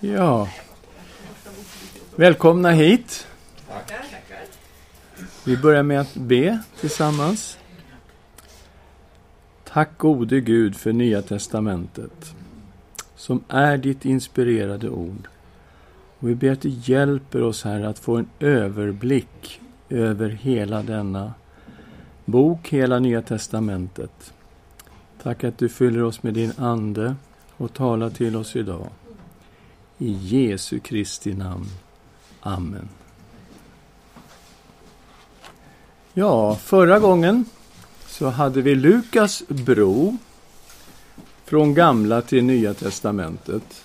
Ja. Välkomna hit. Vi börjar med att be tillsammans. Tack gode Gud för Nya Testamentet, som är ditt inspirerade ord. Och vi ber att du hjälper oss här att få en överblick över hela denna bok, hela Nya Testamentet. Tack att du fyller oss med din Ande och talar till oss idag. I Jesu Kristi namn. Amen. Ja, förra gången så hade vi Lukas bro från Gamla till Nya Testamentet.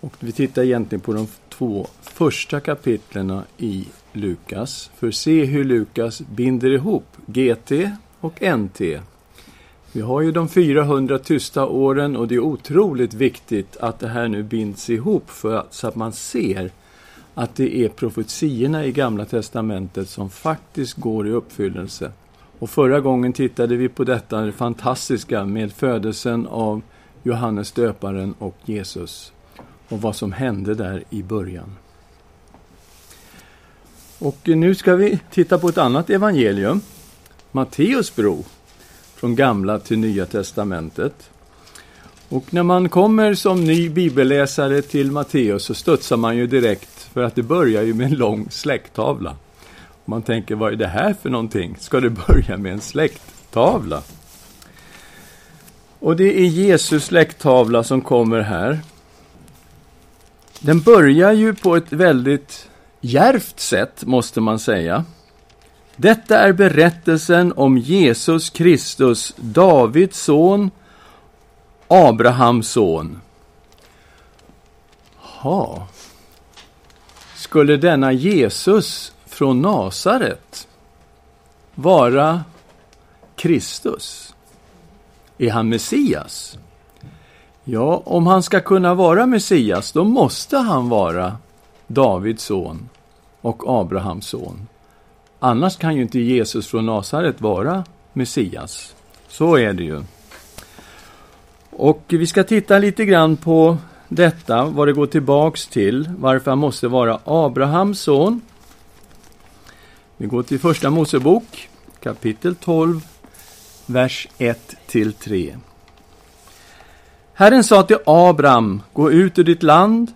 Och vi tittar egentligen på de två första kapitlerna i Lukas för att se hur Lukas binder ihop GT och NT. Vi har ju de 400 tysta åren och det är otroligt viktigt att det här nu binds ihop för att, så att man ser att det är profetiorna i Gamla Testamentet som faktiskt går i uppfyllelse. Och förra gången tittade vi på detta det fantastiska med födelsen av Johannes döparen och Jesus och vad som hände där i början. Och nu ska vi titta på ett annat evangelium, Matteus bro, från Gamla till Nya Testamentet. Och när man kommer som ny bibelläsare till Matteus så studsar man ju direkt, för att det börjar ju med en lång släkttavla. Man tänker, vad är det här för någonting? Ska det börja med en släkttavla? Och det är Jesus släkttavla som kommer här. Den börjar ju på ett väldigt djärvt sätt, måste man säga. Detta är berättelsen om Jesus Kristus, Davids son, Abrahams son. Ha. Skulle denna Jesus från Nasaret vara Kristus? Är han Messias? Ja, om han ska kunna vara Messias, då måste han vara Davids son och Abrahams son. Annars kan ju inte Jesus från Nasaret vara Messias. Så är det ju. Och vi ska titta lite grann på detta, vad det går tillbaks till, varför han måste vara Abrahams son. Vi går till Första Mosebok, kapitel 12, vers 1-3. Herren sa till Abraham, gå ut ur ditt land,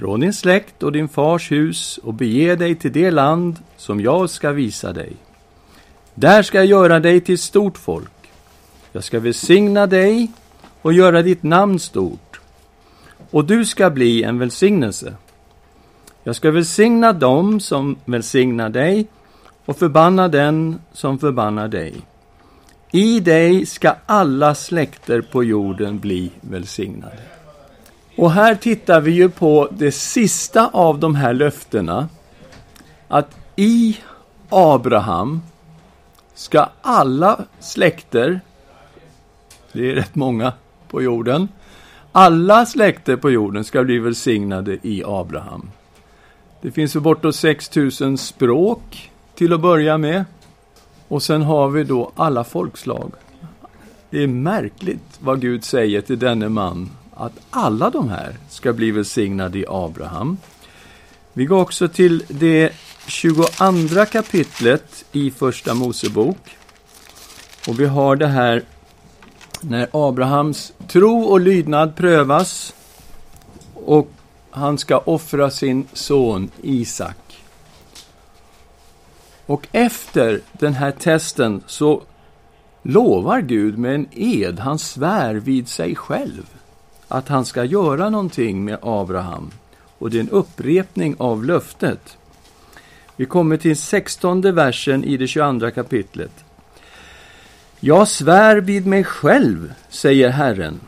från din släkt och din fars hus och bege dig till det land som jag ska visa dig. Där ska jag göra dig till stort folk. Jag ska välsigna dig och göra ditt namn stort. Och du ska bli en välsignelse. Jag ska välsigna dem som välsignar dig och förbanna den som förbannar dig. I dig ska alla släkter på jorden bli välsignade. Och här tittar vi ju på det sista av de här löftena. Att i Abraham ska alla släkter, det är rätt många på jorden, alla släkter på jorden ska bli välsignade i Abraham. Det finns ju bortåt 6000 språk till att börja med. Och sen har vi då alla folkslag. Det är märkligt vad Gud säger till denne man, att alla de här ska bli välsignade i Abraham. Vi går också till det 22 kapitlet i Första Mosebok. Och vi har det här när Abrahams tro och lydnad prövas och han ska offra sin son Isak. Och efter den här testen så lovar Gud med en ed, han svär vid sig själv, att han ska göra någonting med Abraham. Och det är en upprepning av löftet. Vi kommer till 16 versen i det 22 kapitlet. Jag svär vid mig själv, säger Herren,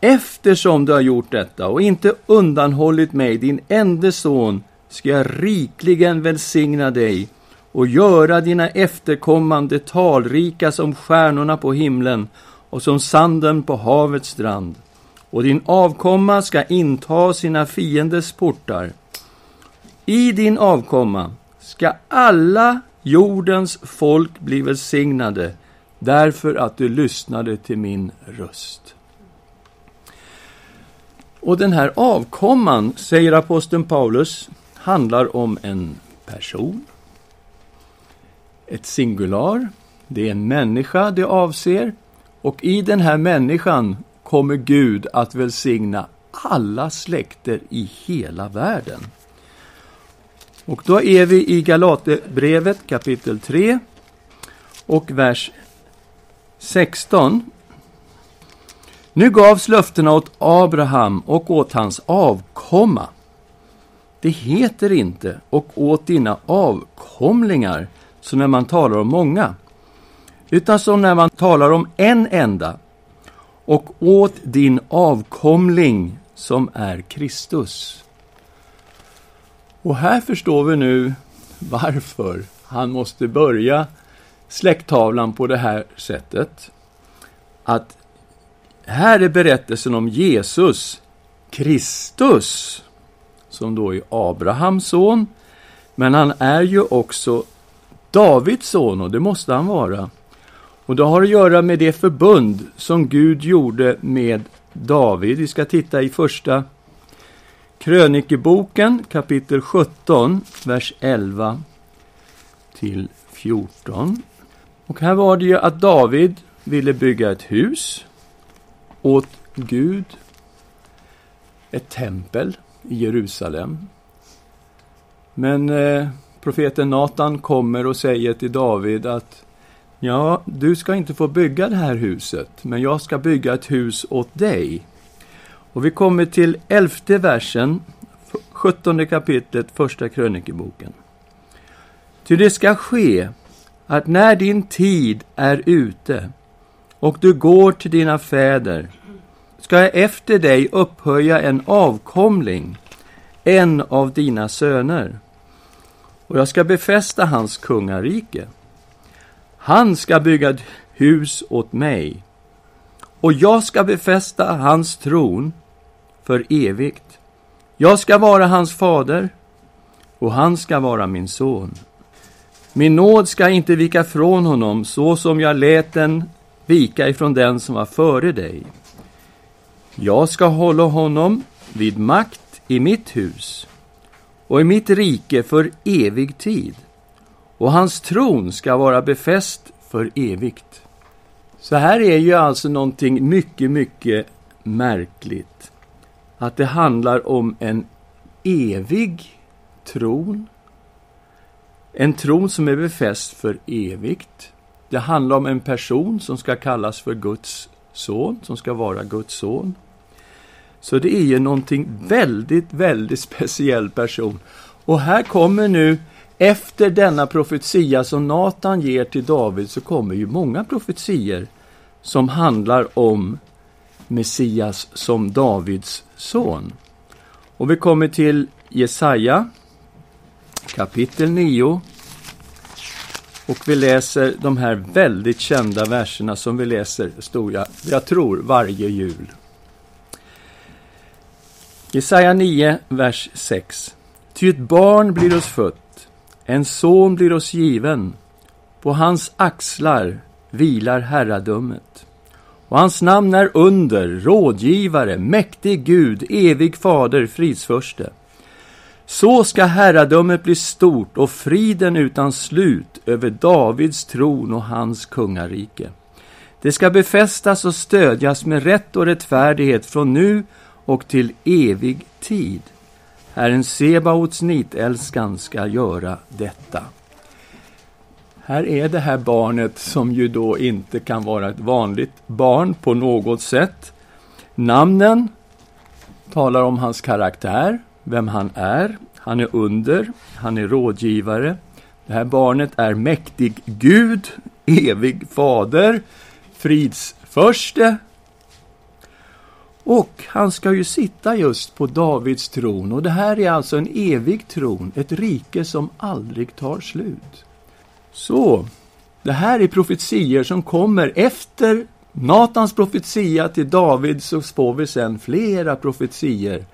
eftersom du har gjort detta och inte undanhållit mig, din enda son, ska jag rikligen välsigna dig och göra dina efterkommande talrika som stjärnorna på himlen och som sanden på havets strand. Och din avkomma ska inta sina fienders portar. I din avkomma ska alla jordens folk bli välsignade därför att du lyssnade till min röst. Och den här avkomman, säger aposteln Paulus, handlar om en person, ett singular, det är en människa det avser, och i den här människan kommer Gud att välsigna alla släkter i hela världen. Och då är vi i Galaterbrevet kapitel 3 och vers 16. Nu gavs löftena åt Abraham och åt hans avkomma. Det heter inte och åt dina avkomlingar, som när man talar om många, utan som när man talar om en enda, och åt din avkomling som är Kristus. Och här förstår vi nu varför han måste börja släkttavlan på det här sättet. Att här är berättelsen om Jesus, Kristus, som då är Abrahams son, men han är ju också Davids son, och det måste han vara. Och det har att göra med det förbund som Gud gjorde med David. Vi ska titta i första krönikeboken kapitel 17, vers 11 till 14. Och här var det ju att David ville bygga ett hus åt Gud, ett tempel i Jerusalem. Men eh, profeten Natan kommer och säger till David att Ja, du ska inte få bygga det här huset, men jag ska bygga ett hus åt dig. Och vi kommer till elfte versen, sjuttonde kapitlet, första krönikeboken. Ty det ska ske att när din tid är ute och du går till dina fäder ska jag efter dig upphöja en avkomling, en av dina söner, och jag ska befästa hans kungarike. Han ska bygga ett hus åt mig, och jag ska befästa hans tron för evigt. Jag ska vara hans fader, och han ska vara min son. Min nåd ska inte vika från honom så som jag lät den vika ifrån den som var före dig. Jag ska hålla honom vid makt i mitt hus och i mitt rike för evig tid och hans tron ska vara befäst för evigt. Så här är ju alltså någonting mycket, mycket märkligt. Att det handlar om en evig tron. En tron som är befäst för evigt. Det handlar om en person som ska kallas för Guds son, som ska vara Guds son. Så det är ju någonting väldigt, väldigt speciell person. Och här kommer nu efter denna profetia som Natan ger till David så kommer ju många profetier som handlar om Messias som Davids son. Och vi kommer till Jesaja kapitel 9 och vi läser de här väldigt kända verserna som vi läser, stod jag, jag tror, varje jul. Jesaja 9, vers 6. Ty ett barn blir oss fött, en son blir oss given, på hans axlar vilar herradömet. Och hans namn är under, rådgivare, mäktig Gud, evig fader, fridsförste. Så ska herradömet bli stort och friden utan slut över Davids tron och hans kungarike. Det ska befästas och stödjas med rätt och rättfärdighet från nu och till evig tid. Herren Sebaots nitälskan ska göra detta. Här är det här barnet som ju då inte kan vara ett vanligt barn på något sätt. Namnen talar om hans karaktär, vem han är. Han är under, han är rådgivare. Det här barnet är mäktig Gud, evig fader, fridsförste, och han ska ju sitta just på Davids tron och det här är alltså en evig tron, ett rike som aldrig tar slut. Så, det här är profetier som kommer efter Natans profetia till David så får vi sen flera profetier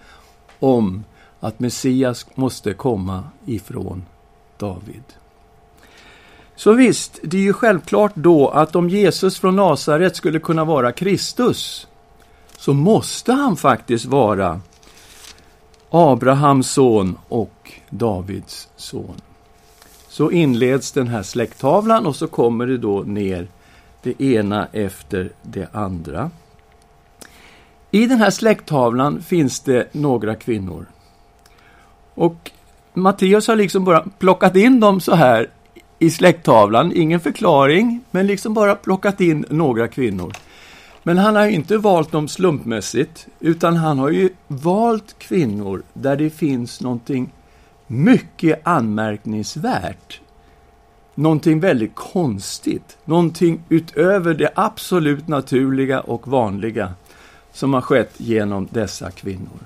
om att Messias måste komma ifrån David. Så visst, det är ju självklart då att om Jesus från Nasaret skulle kunna vara Kristus så måste han faktiskt vara Abrahams son och Davids son. Så inleds den här släkttavlan och så kommer det då ner det ena efter det andra. I den här släkttavlan finns det några kvinnor. Och Matteus har liksom bara plockat in dem så här i släkttavlan, ingen förklaring, men liksom bara plockat in några kvinnor. Men han har ju inte valt dem slumpmässigt, utan han har ju valt kvinnor där det finns någonting mycket anmärkningsvärt. Någonting väldigt konstigt, någonting utöver det absolut naturliga och vanliga som har skett genom dessa kvinnor.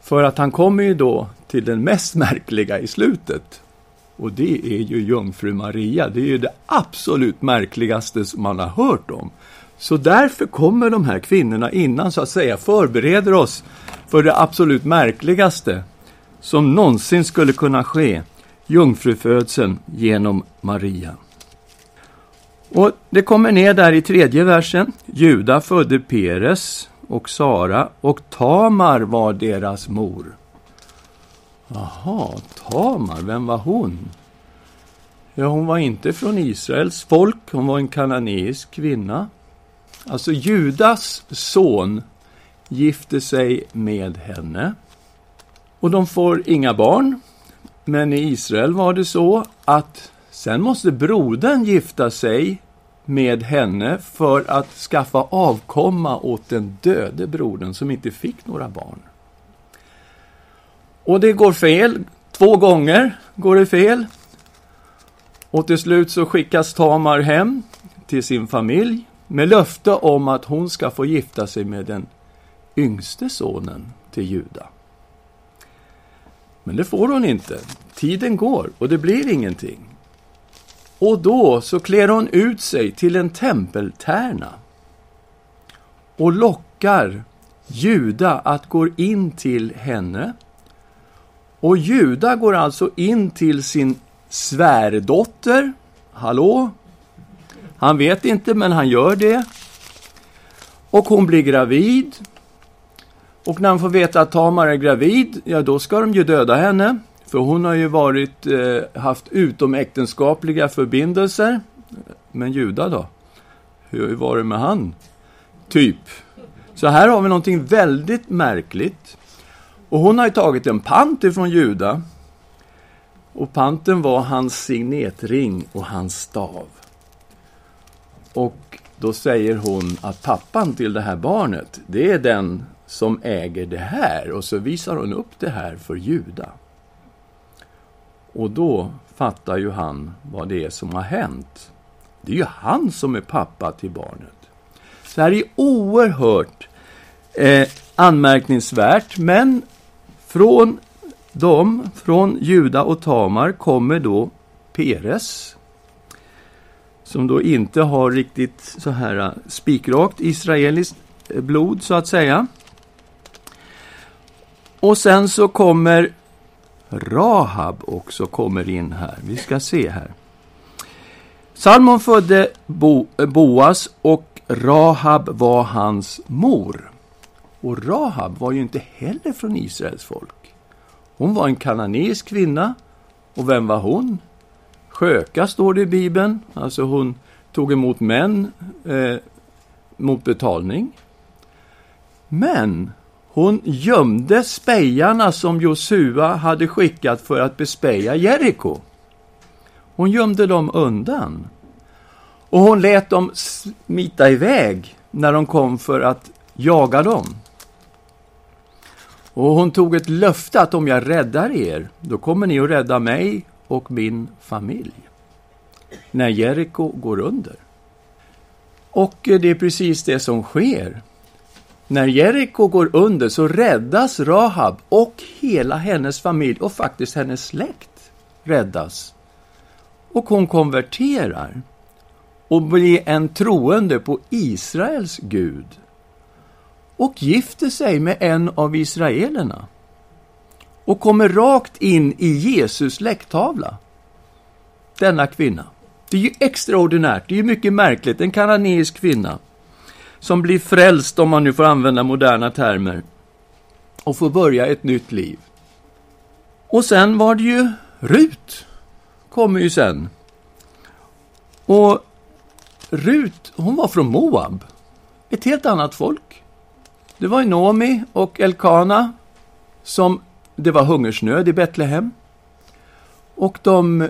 För att han kommer ju då till den mest märkliga i slutet. Och det är ju jungfru Maria. Det är ju det absolut märkligaste som man har hört om. Så därför kommer de här kvinnorna innan, så att säga, förbereder oss för det absolut märkligaste som någonsin skulle kunna ske, jungfrufödseln genom Maria. Och Det kommer ner där i tredje versen. Juda födde Peres och Sara och Tamar var deras mor. Jaha, Tamar, vem var hon? Ja, hon var inte från Israels folk, hon var en kananeisk kvinna. Alltså Judas son gifte sig med henne. Och de får inga barn. Men i Israel var det så att sen måste brodern gifta sig med henne för att skaffa avkomma åt den döde brodern som inte fick några barn. Och det går fel. Två gånger går det fel. Och till slut så skickas Tamar hem till sin familj med löfte om att hon ska få gifta sig med den yngste sonen till Juda. Men det får hon inte. Tiden går och det blir ingenting. Och då så klär hon ut sig till en tempeltärna och lockar Juda att gå in till henne. Och Juda går alltså in till sin svärdotter. Hallå? Han vet inte, men han gör det. Och hon blir gravid. Och när han får veta att Tamar är gravid, ja då ska de ju döda henne. För hon har ju varit, eh, haft utomäktenskapliga förbindelser. Men Juda då? Hur var det med han? Typ. Så här har vi någonting väldigt märkligt. Och hon har ju tagit en pant ifrån Juda. Och panten var hans signetring och hans stav. Och då säger hon att pappan till det här barnet, det är den som äger det här. Och så visar hon upp det här för Juda. Och då fattar ju han vad det är som har hänt. Det är ju han som är pappa till barnet. Så här är oerhört eh, anmärkningsvärt, men från dem, från Juda och Tamar, kommer då Peres, som då inte har riktigt så här äh, spikrakt israeliskt äh, blod, så att säga. Och sen så kommer Rahab också kommer in här. Vi ska se här. Salmon födde Bo, äh, Boas och Rahab var hans mor. Och Rahab var ju inte heller från Israels folk. Hon var en kananeisk kvinna. Och vem var hon? Sköka står det i Bibeln. Alltså hon tog emot män eh, mot betalning. Men hon gömde spejarna som Josua hade skickat för att bespeja Jeriko. Hon gömde dem undan. Och hon lät dem smita iväg när de kom för att jaga dem. Och hon tog ett löfte att om jag räddar er, då kommer ni att rädda mig och min familj. När Jeriko går under. Och det är precis det som sker. När Jeriko går under så räddas Rahab och hela hennes familj och faktiskt hennes släkt räddas. Och hon konverterar och blir en troende på Israels Gud och gifter sig med en av israelerna och kommer rakt in i Jesus släkttavla. Denna kvinna. Det är ju extraordinärt, det är ju mycket märkligt, en kananeisk kvinna som blir frälst, om man nu får använda moderna termer, och får börja ett nytt liv. Och sen var det ju Rut, kommer ju sen. Och Rut, hon var från Moab, ett helt annat folk. Det var Nomi och Elkana som det var hungersnöd i Betlehem. Och de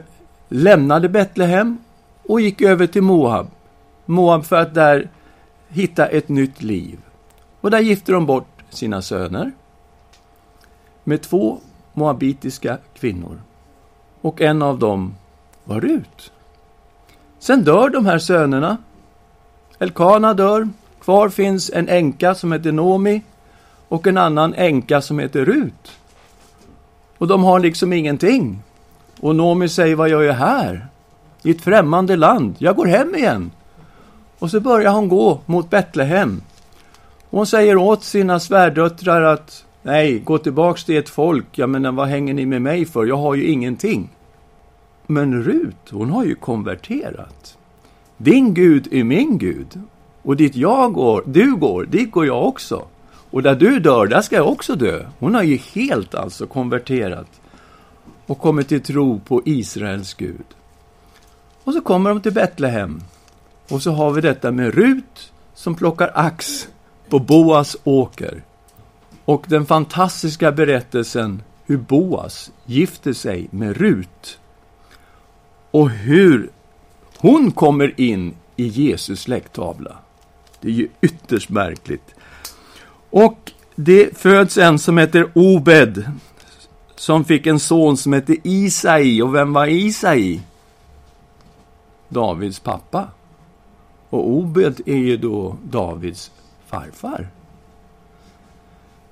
lämnade Betlehem och gick över till Moab. Moab för att där hitta ett nytt liv. Och där gifte de bort sina söner med två moabitiska kvinnor. Och en av dem var Rut. Sen dör de här sönerna. Elkana dör. Kvar finns en änka som heter Nomi och en annan änka som heter Rut. Och de har liksom ingenting. Och Nomi säger, vad gör jag här? I ett främmande land. Jag går hem igen. Och så börjar hon gå mot Betlehem. Hon säger åt sina svärdöttrar att nej, gå tillbaks till ert folk. Jag menar, vad hänger ni med mig för? Jag har ju ingenting. Men Rut, hon har ju konverterat. Din Gud är min Gud. Och dit jag går, du går, dit går jag också. Och där du dör, där ska jag också dö. Hon har ju helt alltså konverterat och kommit till tro på Israels Gud. Och så kommer de till Betlehem. Och så har vi detta med Rut som plockar ax på Boas åker. Och den fantastiska berättelsen hur Boas gifter sig med Rut. Och hur hon kommer in i Jesus släkttavla. Det är ju ytterst märkligt. Och det föds en som heter Obed, som fick en son som hette Isai. Och vem var Isai? Davids pappa. Och Obed är ju då Davids farfar.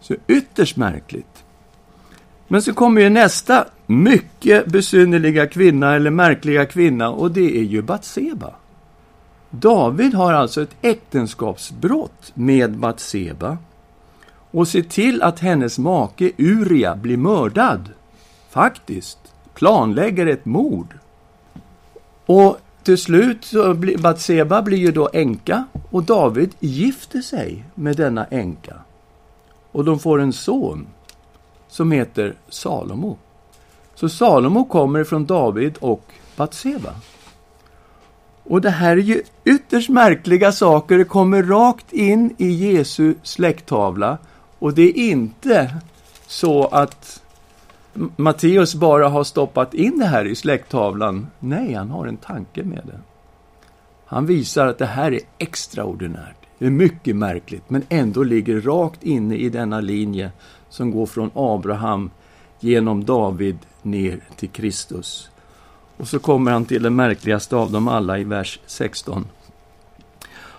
Så ytterst märkligt. Men så kommer ju nästa mycket besynnerliga kvinna, eller märkliga kvinna, och det är ju Batseba. David har alltså ett äktenskapsbrott med Batseba och ser till att hennes make Uria blir mördad. Faktiskt. Planlägger ett mord. Och till slut så blir Batseba blir ju då änka och David gifter sig med denna änka. Och de får en son som heter Salomo. Så Salomo kommer från David och Batseba. Och det här är ju ytterst märkliga saker. Det kommer rakt in i Jesu släkttavla. Och det är inte så att Matteus bara har stoppat in det här i släkttavlan. Nej, han har en tanke med det. Han visar att det här är extraordinärt. Det är mycket märkligt, men ändå ligger rakt inne i denna linje som går från Abraham genom David ner till Kristus. Och så kommer han till den märkligaste av dem alla i vers 16.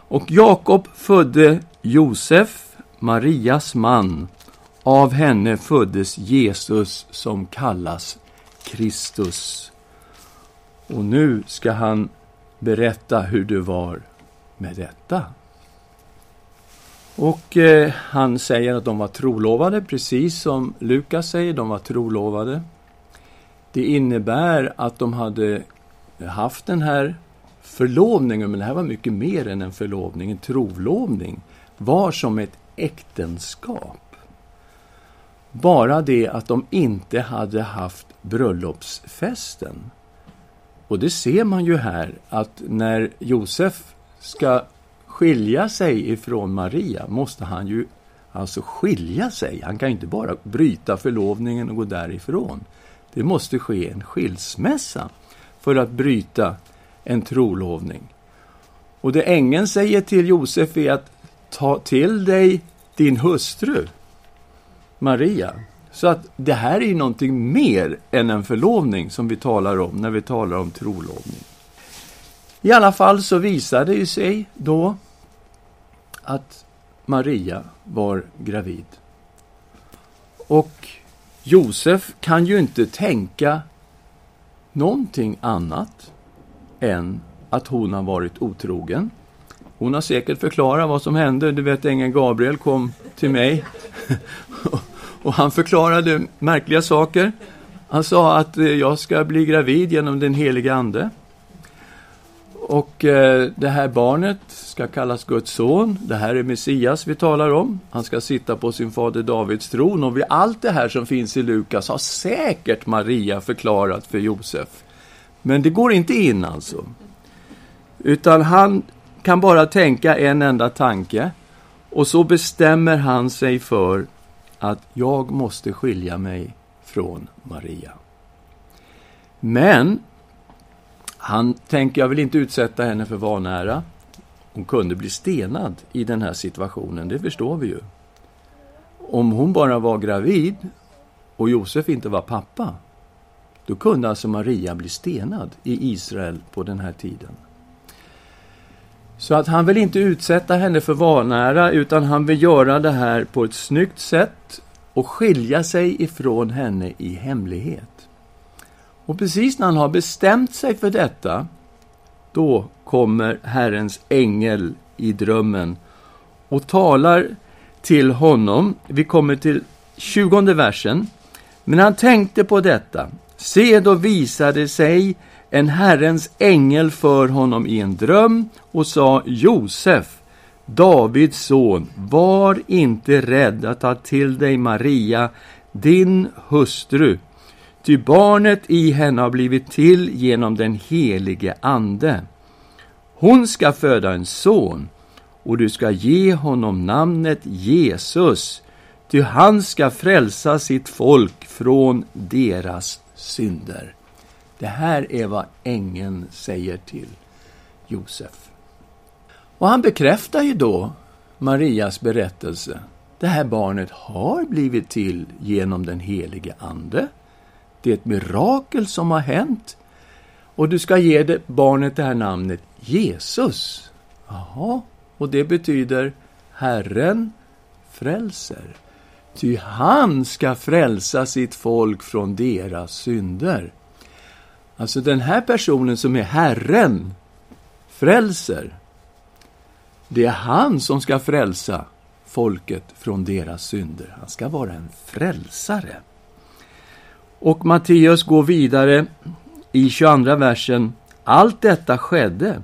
Och Jakob födde Josef, Marias man. Av henne föddes Jesus som kallas Kristus. Och nu ska han berätta hur det var med detta. Och eh, han säger att de var trolovade, precis som Lukas säger, de var trolovade. Det innebär att de hade haft den här förlovningen, men det här var mycket mer än en förlovning. En trolovning var som ett äktenskap. Bara det att de inte hade haft bröllopsfesten. Och det ser man ju här, att när Josef ska skilja sig ifrån Maria måste han ju alltså skilja sig. Han kan inte bara bryta förlovningen och gå därifrån. Det måste ske en skilsmässa för att bryta en trolovning. Och det ängeln säger till Josef är att ta till dig din hustru, Maria. Så att det här är ju någonting mer än en förlovning som vi talar om när vi talar om trolovning. I alla fall så visade det sig då att Maria var gravid. Och Josef kan ju inte tänka någonting annat än att hon har varit otrogen. Hon har säkert förklarat vad som hände. Du vet, ängeln Gabriel kom till mig och han förklarade märkliga saker. Han sa att eh, jag ska bli gravid genom den heliga Ande. och eh, det här barnet ska kallas Guds son. Det här är Messias vi talar om. Han ska sitta på sin fader Davids tron. Och vid allt det här som finns i Lukas har säkert Maria förklarat för Josef. Men det går inte in alltså. Utan han kan bara tänka en enda tanke. Och så bestämmer han sig för att jag måste skilja mig från Maria. Men han tänker, jag vill inte utsätta henne för vanära. Hon kunde bli stenad i den här situationen, det förstår vi ju. Om hon bara var gravid och Josef inte var pappa, då kunde alltså Maria bli stenad i Israel på den här tiden. Så att han vill inte utsätta henne för vanära, utan han vill göra det här på ett snyggt sätt och skilja sig ifrån henne i hemlighet. Och precis när han har bestämt sig för detta, då kommer Herrens ängel i drömmen och talar till honom. Vi kommer till tjugonde versen. Men han tänkte på detta. Se, då visade sig en Herrens ängel för honom i en dröm och sa Josef, Davids son, var inte rädd att ta till dig Maria, din hustru, Ty barnet i henne har blivit till genom den helige Ande. Hon ska föda en son, och du ska ge honom namnet Jesus, ty han ska frälsa sitt folk från deras synder. Det här är vad ängeln säger till Josef. Och han bekräftar ju då Marias berättelse. Det här barnet har blivit till genom den helige Ande. Det är ett mirakel som har hänt. Och du ska ge det, barnet det här namnet Jesus. Jaha, och det betyder Herren frälser. Ty han ska frälsa sitt folk från deras synder. Alltså den här personen som är Herren frälser. Det är han som ska frälsa folket från deras synder. Han ska vara en frälsare. Och Matteus går vidare i 22 versen. Allt detta skedde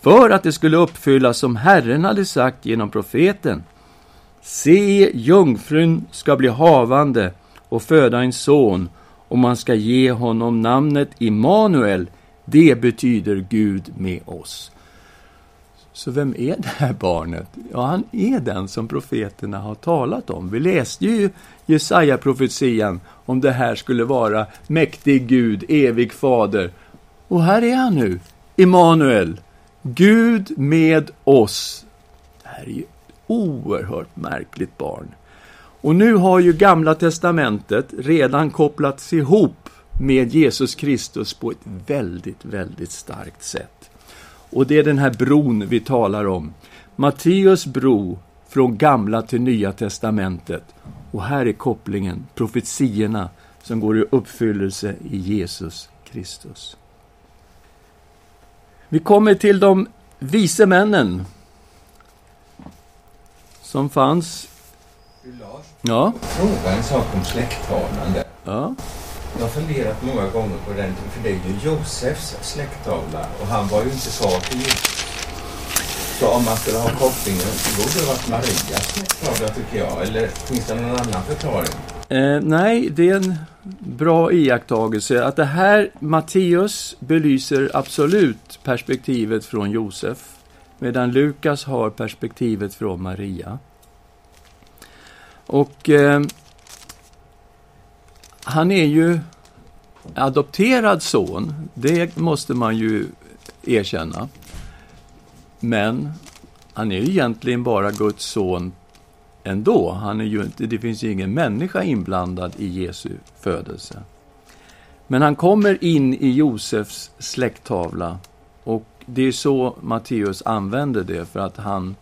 för att det skulle uppfyllas som Herren hade sagt genom profeten. Se, jungfrun ska bli havande och föda en son och man ska ge honom namnet Immanuel. Det betyder Gud med oss. Så vem är det här barnet? Ja, han är den som profeterna har talat om. Vi läste ju Jesaja-profetian om det här skulle vara mäktig Gud, evig fader. Och här är han nu, Immanuel, Gud med oss. Det här är ju ett oerhört märkligt barn. Och nu har ju Gamla Testamentet redan kopplats ihop med Jesus Kristus på ett väldigt, väldigt starkt sätt. Och det är den här bron vi talar om. Matteus bro från Gamla till Nya Testamentet. Och här är kopplingen, profetiorna som går i uppfyllelse i Jesus Kristus. Vi kommer till de vise männen som fanns... Ja, fråga en sak om släkttavlan ja. Jag har funderat många gånger på den, för det är ju Josefs släkttavla och han var ju inte far till Jesus. Så om man skulle ha kopplingen så borde det varit Marias släkttavla tycker jag. Eller finns det någon annan förklaring? Eh, nej, det är en bra iakttagelse att det här, Matteus, belyser absolut perspektivet från Josef, medan Lukas har perspektivet från Maria. Och eh, han är ju adopterad son, det måste man ju erkänna. Men han är ju egentligen bara Guds son ändå. Han är ju inte, det finns ju ingen människa inblandad i Jesu födelse. Men han kommer in i Josefs släkttavla och det är så Matteus använder det för att han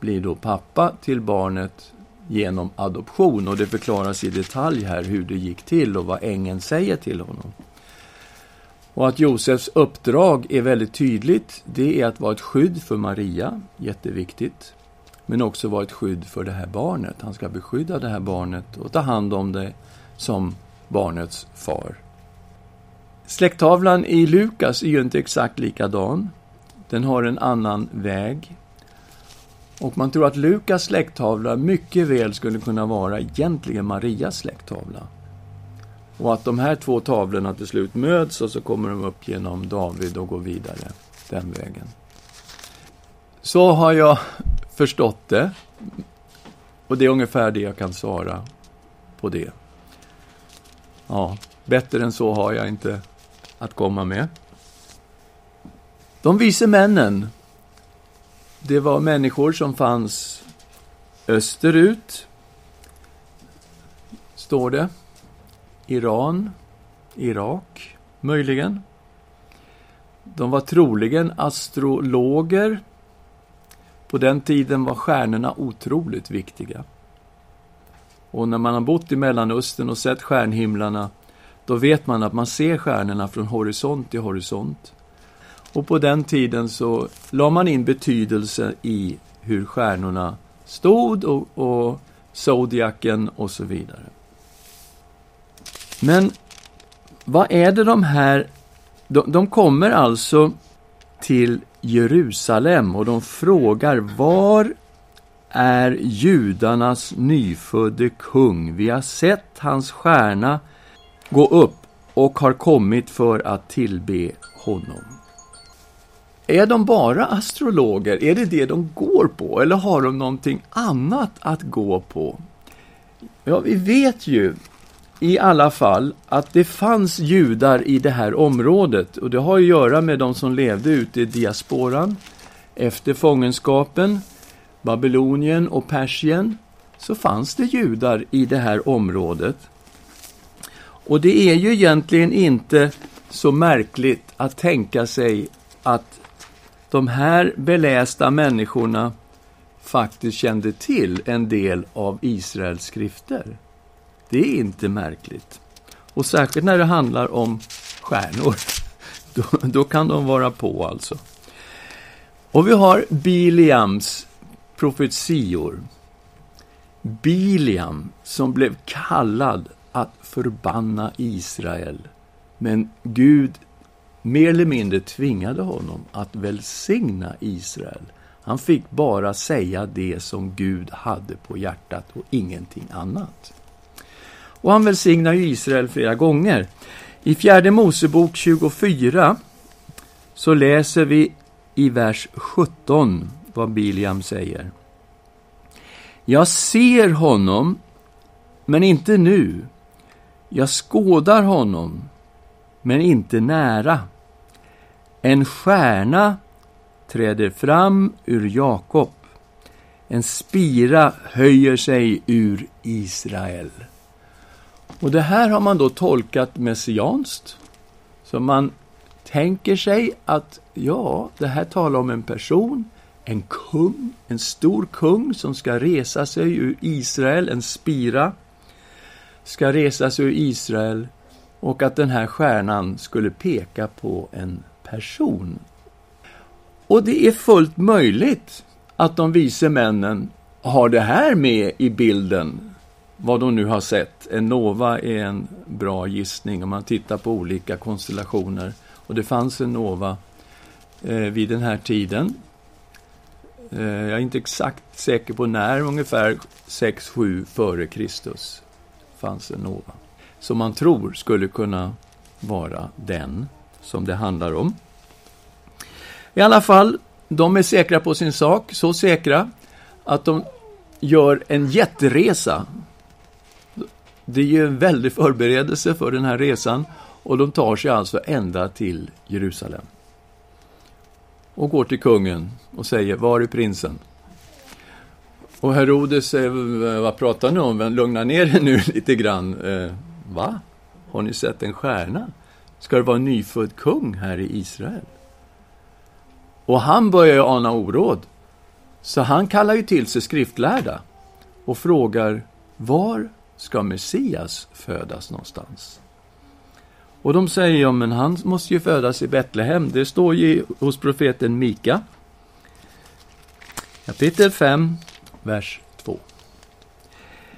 blir då pappa till barnet genom adoption och det förklaras i detalj här hur det gick till och vad ängeln säger till honom. Och att Josefs uppdrag är väldigt tydligt, det är att vara ett skydd för Maria, jätteviktigt, men också vara ett skydd för det här barnet. Han ska beskydda det här barnet och ta hand om det som barnets far. Släkttavlan i Lukas är ju inte exakt likadan. Den har en annan väg. Och man tror att Lukas släkttavla mycket väl skulle kunna vara egentligen Marias släkttavla. Och att de här två tavlorna till slut möts och så kommer de upp genom David och går vidare den vägen. Så har jag förstått det. Och det är ungefär det jag kan svara på det. Ja, bättre än så har jag inte att komma med. De vise männen, det var människor som fanns österut, står det. Iran, Irak, möjligen. De var troligen astrologer. På den tiden var stjärnorna otroligt viktiga. Och när man har bott i Mellanöstern och sett stjärnhimlarna, då vet man att man ser stjärnorna från horisont till horisont. Och på den tiden så la man in betydelse i hur stjärnorna stod och, och zodiaken och så vidare. Men vad är det de här... De, de kommer alltså till Jerusalem och de frågar var är judarnas nyfödde kung? Vi har sett hans stjärna gå upp och har kommit för att tillbe honom. Är de bara astrologer? Är det det de går på? Eller har de någonting annat att gå på? Ja, vi vet ju i alla fall att det fanns judar i det här området och det har att göra med de som levde ute i diasporan efter fångenskapen, Babylonien och Persien så fanns det judar i det här området. Och det är ju egentligen inte så märkligt att tänka sig att de här belästa människorna faktiskt kände till en del av Israels skrifter. Det är inte märkligt. Och särskilt när det handlar om stjärnor. Då, då kan de vara på alltså. Och vi har Biliams profetior. Biliam som blev kallad att förbanna Israel. Men Gud mer eller mindre tvingade honom att välsigna Israel. Han fick bara säga det som Gud hade på hjärtat och ingenting annat. Och han välsignar ju Israel flera gånger. I fjärde Mosebok 24 så läser vi i vers 17 vad Biliam säger. Jag ser honom, men inte nu. Jag skådar honom, men inte nära. En stjärna träder fram ur Jakob. En spira höjer sig ur Israel. Och det här har man då tolkat messianskt. Så man tänker sig att, ja, det här talar om en person, en kung, en stor kung som ska resa sig ur Israel, en spira, ska resa sig ur Israel och att den här stjärnan skulle peka på en person. Och det är fullt möjligt att de vise männen har det här med i bilden vad de nu har sett. En nova är en bra gissning om man tittar på olika konstellationer. Och det fanns en nova eh, vid den här tiden. Eh, jag är inte exakt säker på när, ungefär 6-7 före Kristus fanns en nova. Som man tror skulle kunna vara den som det handlar om. I alla fall, de är säkra på sin sak, så säkra att de gör en jätteresa det är ju en väldig förberedelse för den här resan och de tar sig alltså ända till Jerusalem. Och går till kungen och säger, var är prinsen? Och Herodes säger, vad pratar ni om? Lugna ner er nu lite grann. Eh, va? Har ni sett en stjärna? Ska det vara en nyfödd kung här i Israel? Och han börjar ju ana oråd. Så han kallar ju till sig skriftlärda och frågar, var ska Messias födas någonstans? Och de säger, ja men han måste ju födas i Betlehem. Det står ju hos profeten Mika. Kapitel 5, vers 2.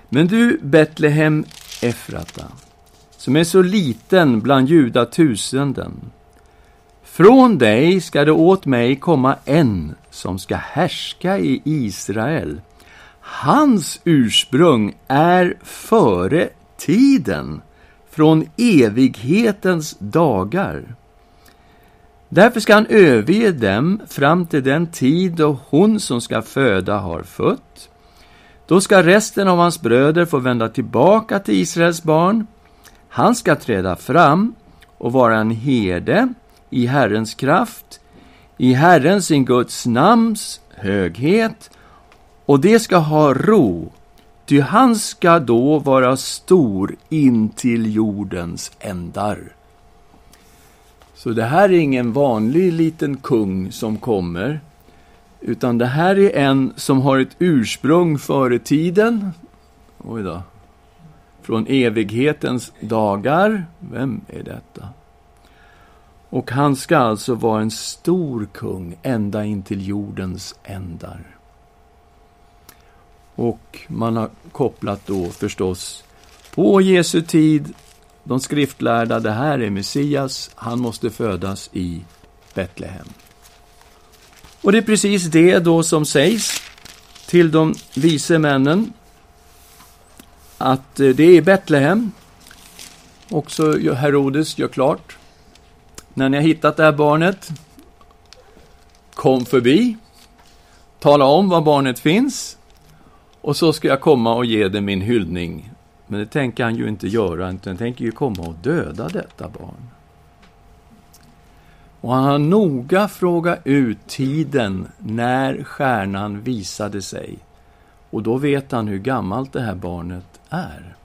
Men du, Betlehem Efrata, som är så liten bland judatusenden, Från dig ska det åt mig komma en som ska härska i Israel. Hans ursprung är före tiden, från evighetens dagar. Därför ska han överge dem fram till den tid då hon som ska föda har fött. Då ska resten av hans bröder få vända tillbaka till Israels barn. Han ska träda fram och vara en herde i Herrens kraft, i Herren sin Guds namns höghet, och det ska ha ro, ty han ska då vara stor in till jordens ändar. Så det här är ingen vanlig liten kung som kommer, utan det här är en som har ett ursprung före tiden. Oj då. Från evighetens dagar. Vem är detta? Och han ska alltså vara en stor kung ända in till jordens ändar. Och man har kopplat då förstås på Jesu tid, de skriftlärda, det här är Messias, han måste födas i Betlehem. Och det är precis det då som sägs till de vise männen, att eh, det är i Betlehem. Också Herodes gör klart när ni har hittat det här barnet, kom förbi, tala om var barnet finns och så ska jag komma och ge det min hyllning. Men det tänker han ju inte göra, utan han tänker ju komma och döda detta barn. Och han har noga frågat ut tiden när stjärnan visade sig. Och då vet han hur gammalt det här barnet är.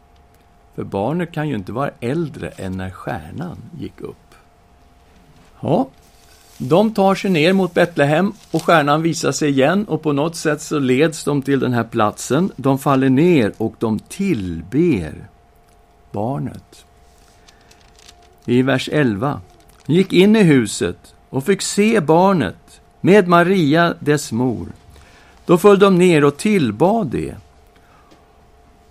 För barnet kan ju inte vara äldre än när stjärnan gick upp. Ja, de tar sig ner mot Betlehem och stjärnan visar sig igen och på något sätt så leds de till den här platsen. De faller ner och de tillber barnet. I vers 11. De gick in i huset och fick se barnet med Maria, dess mor. Då föll de ner och tillbad det.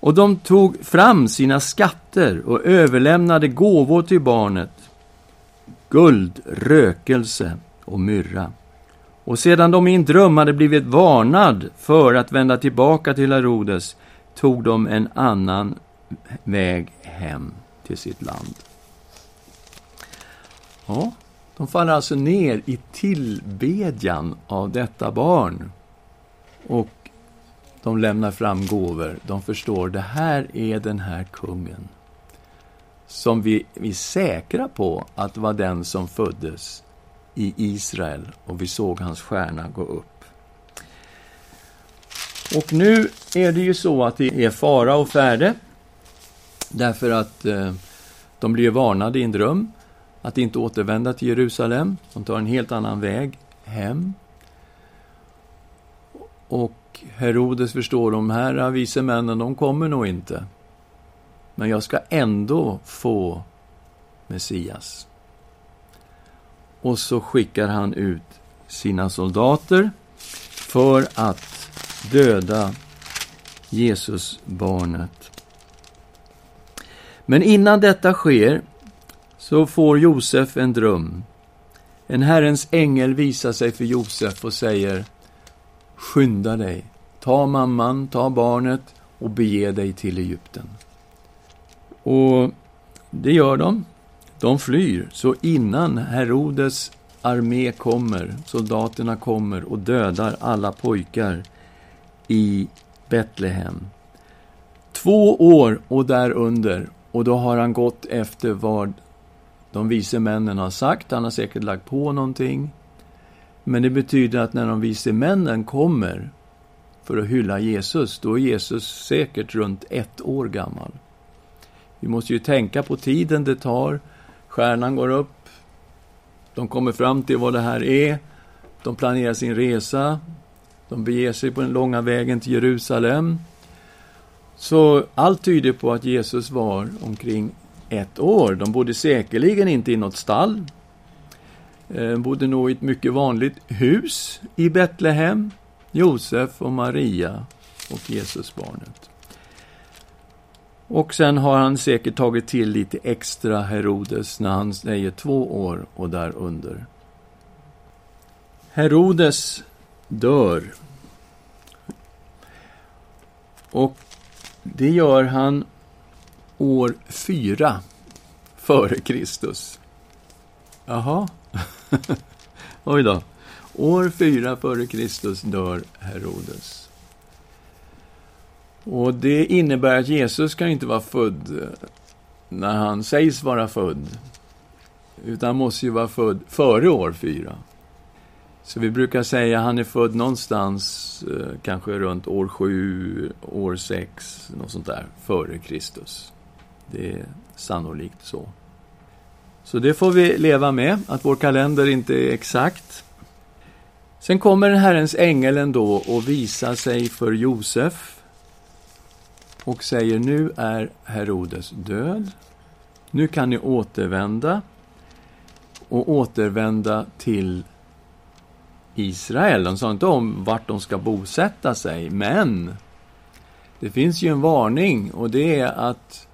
Och de tog fram sina skatter och överlämnade gåvor till barnet guld, rökelse och myrra. Och sedan de i en dröm hade blivit varnad för att vända tillbaka till Herodes tog de en annan väg hem till sitt land. Ja, de faller alltså ner i tillbedjan av detta barn. Och de lämnar fram gåvor. De förstår, det här är den här kungen som vi, vi är säkra på att det var den som föddes i Israel och vi såg hans stjärna gå upp. Och nu är det ju så att det är fara och färde därför att eh, de blir varnade i en dröm att inte återvända till Jerusalem. De tar en helt annan väg hem. Och Herodes förstår, de här vise männen, de kommer nog inte. Men jag ska ändå få Messias. Och så skickar han ut sina soldater för att döda Jesusbarnet. Men innan detta sker så får Josef en dröm. En Herrens ängel visar sig för Josef och säger Skynda dig, ta mamman, ta barnet och bege dig till Egypten. Och det gör de. De flyr. Så innan Herodes armé kommer, soldaterna kommer och dödar alla pojkar i Betlehem. Två år och därunder, och då har han gått efter vad de vise männen har sagt. Han har säkert lagt på någonting. Men det betyder att när de vise männen kommer för att hylla Jesus, då är Jesus säkert runt ett år gammal. Vi måste ju tänka på tiden det tar. Stjärnan går upp. De kommer fram till vad det här är. De planerar sin resa. De beger sig på den långa vägen till Jerusalem. Så allt tyder på att Jesus var omkring ett år. De bodde säkerligen inte i något stall. Eh, bodde nog i ett mycket vanligt hus i Betlehem. Josef och Maria och Jesusbarnet. Och sen har han säkert tagit till lite extra Herodes när han säger två år och därunder. Herodes dör. Och det gör han år fyra före Kristus. Jaha. Oj då. År 4 före Kristus dör Herodes. Och det innebär att Jesus kan inte vara född när han sägs vara född. Utan måste ju vara född före år 4. Så vi brukar säga att han är född någonstans, eh, kanske runt år 7, år 6, något sånt där, före Kristus. Det är sannolikt så. Så det får vi leva med, att vår kalender inte är exakt. Sen kommer Herrens ängel ändå och visar sig för Josef och säger nu är Herodes död. Nu kan ni återvända och återvända till Israel. De sa inte om vart de ska bosätta sig, men det finns ju en varning och det är att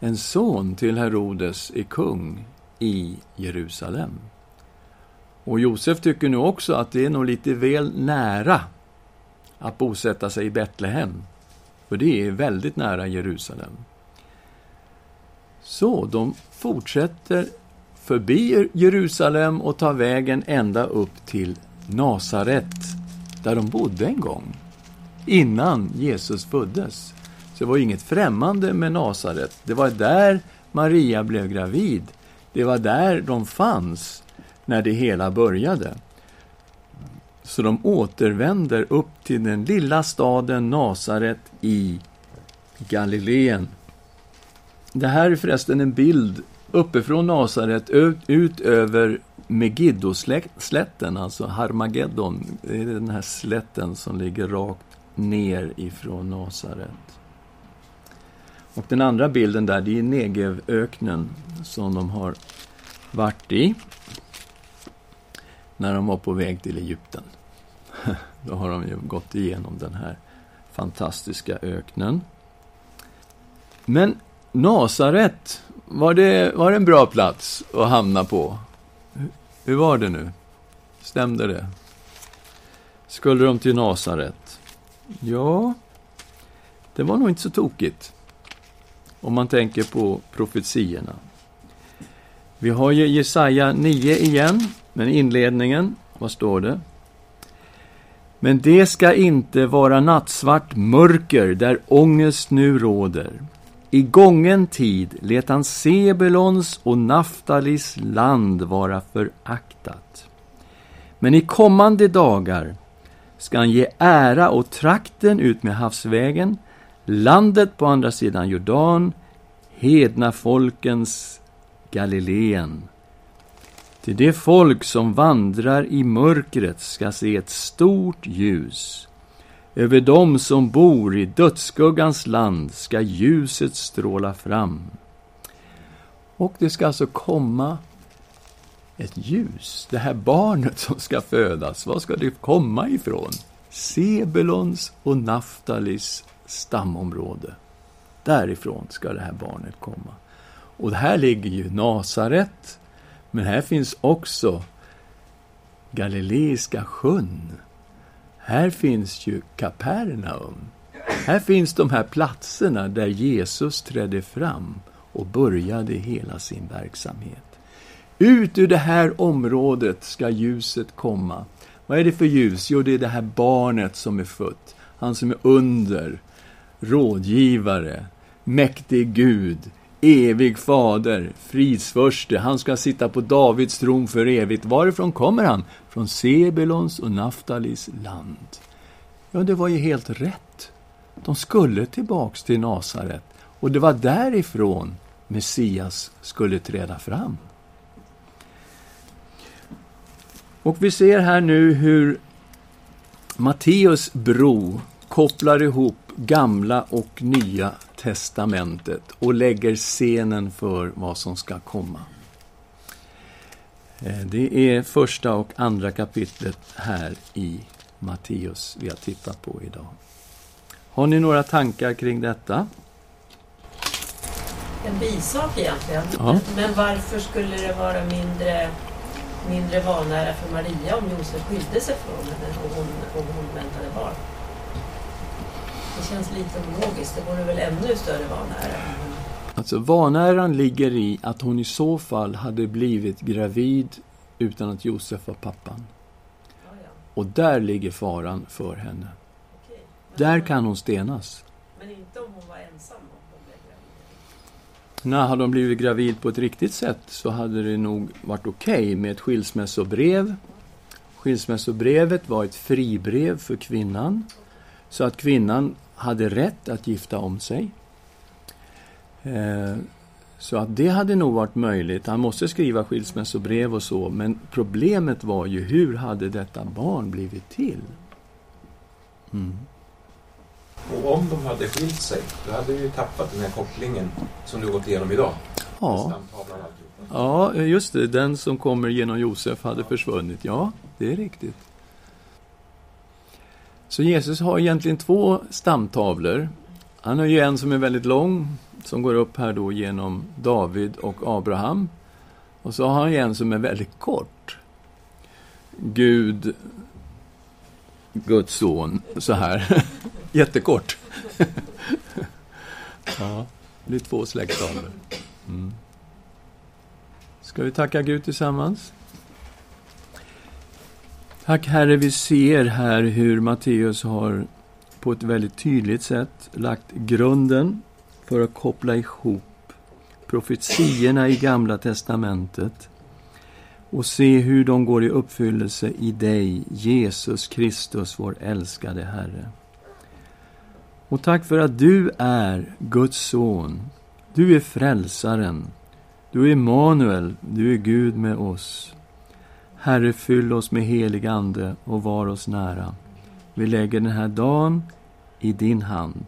en son till Herodes är kung i Jerusalem. Och Josef tycker nu också att det är nog lite väl nära att bosätta sig i Betlehem. För det är väldigt nära Jerusalem. Så de fortsätter förbi Jerusalem och tar vägen ända upp till Nasaret, där de bodde en gång, innan Jesus föddes. Så det var inget främmande med Nasaret. Det var där Maria blev gravid. Det var där de fanns när det hela började. Så de återvänder upp till den lilla staden Nasaret i Galileen. Det här är förresten en bild uppifrån Nasaret ut över Megiddoslätten, alltså Harmageddon. Det är den här slätten som ligger rakt ner ifrån Nasaret. Och den andra bilden där, det är Negevöknen som de har varit i när de var på väg till Egypten. Då har de ju gått igenom den här fantastiska öknen. Men Nasaret, var det, var det en bra plats att hamna på? Hur var det nu? Stämde det? Skulle de till Nasaret? Ja, det var nog inte så tokigt. Om man tänker på profetiorna. Vi har ju Jesaja 9 igen, men inledningen, vad står det? Men det ska inte vara nattsvart mörker där ångest nu råder. I gången tid lät han Sebelons och Naftalis land vara föraktat. Men i kommande dagar ska han ge ära åt trakten ut med havsvägen, landet på andra sidan Jordan, hedna folkens Galileen. Till det folk som vandrar i mörkret ska se ett stort ljus. Över dem som bor i dödsskuggans land ska ljuset stråla fram. Och det ska alltså komma ett ljus. Det här barnet som ska födas, var ska det komma ifrån? Sebulons och Naftalis stamområde. Därifrån ska det här barnet komma. Och här ligger ju Nasaret, men här finns också Galileiska sjön. Här finns ju Kapernaum. Här finns de här platserna där Jesus trädde fram och började hela sin verksamhet. Ut ur det här området ska ljuset komma. Vad är det för ljus? Jo, det är det här barnet som är fött. Han som är under, rådgivare, mäktig Gud, evig fader, fridsförste. Han ska sitta på Davids tron för evigt. Varifrån kommer han? Från Sebulons och Naftalis land. Ja, det var ju helt rätt. De skulle tillbaks till Nasaret och det var därifrån Messias skulle träda fram. Och vi ser här nu hur Matteus bro kopplar ihop gamla och nya testamentet och lägger scenen för vad som ska komma. Eh, det är första och andra kapitlet här i Matteus vi har tittat på idag. Har ni några tankar kring detta? En bisak egentligen. Ja. Men varför skulle det vara mindre mindre vanära för Maria om Josef skilde sig från henne och hon, och hon väntade barn. Det känns lite ologiskt. Det vore väl ännu större vanära. Alltså vanäran ligger i att hon i så fall hade blivit gravid utan att Josef var pappan. Ja, ja. Och där ligger faran för henne. Okej. Där kan hon stenas. Men inte om hon var ensam om hon blev gravid. När hade de blivit gravid på ett riktigt sätt så hade det nog varit okej med ett skilsmässobrev. Skilsmässobrevet var ett fribrev för kvinnan, så att kvinnan hade rätt att gifta om sig. Eh, så att det hade nog varit möjligt. Han måste skriva skilsmässobrev och så, men problemet var ju hur hade detta barn blivit till? Mm. Och om de hade skilt sig, då hade vi tappat den här kopplingen som du gått igenom idag. Ja. Ja, just det. Den som kommer genom Josef hade försvunnit. Ja, det är riktigt. Så Jesus har egentligen två stamtavlor. Han har ju en som är väldigt lång, som går upp här då genom David och Abraham. Och så har han ju en som är väldigt kort. Gud, Guds son, så här. Jättekort. ja, det är två släkttavlor. Mm. Ska vi tacka Gud tillsammans? Tack Herre, vi ser här hur Matteus har på ett väldigt tydligt sätt lagt grunden för att koppla ihop profetiorna i Gamla testamentet och se hur de går i uppfyllelse i dig, Jesus Kristus, vår älskade Herre. Och tack för att du är Guds son. Du är frälsaren. Du är Emanuel, du är Gud med oss. Herre, fyll oss med helig Ande och var oss nära. Vi lägger den här dagen i din hand.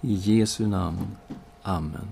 I Jesu namn. Amen.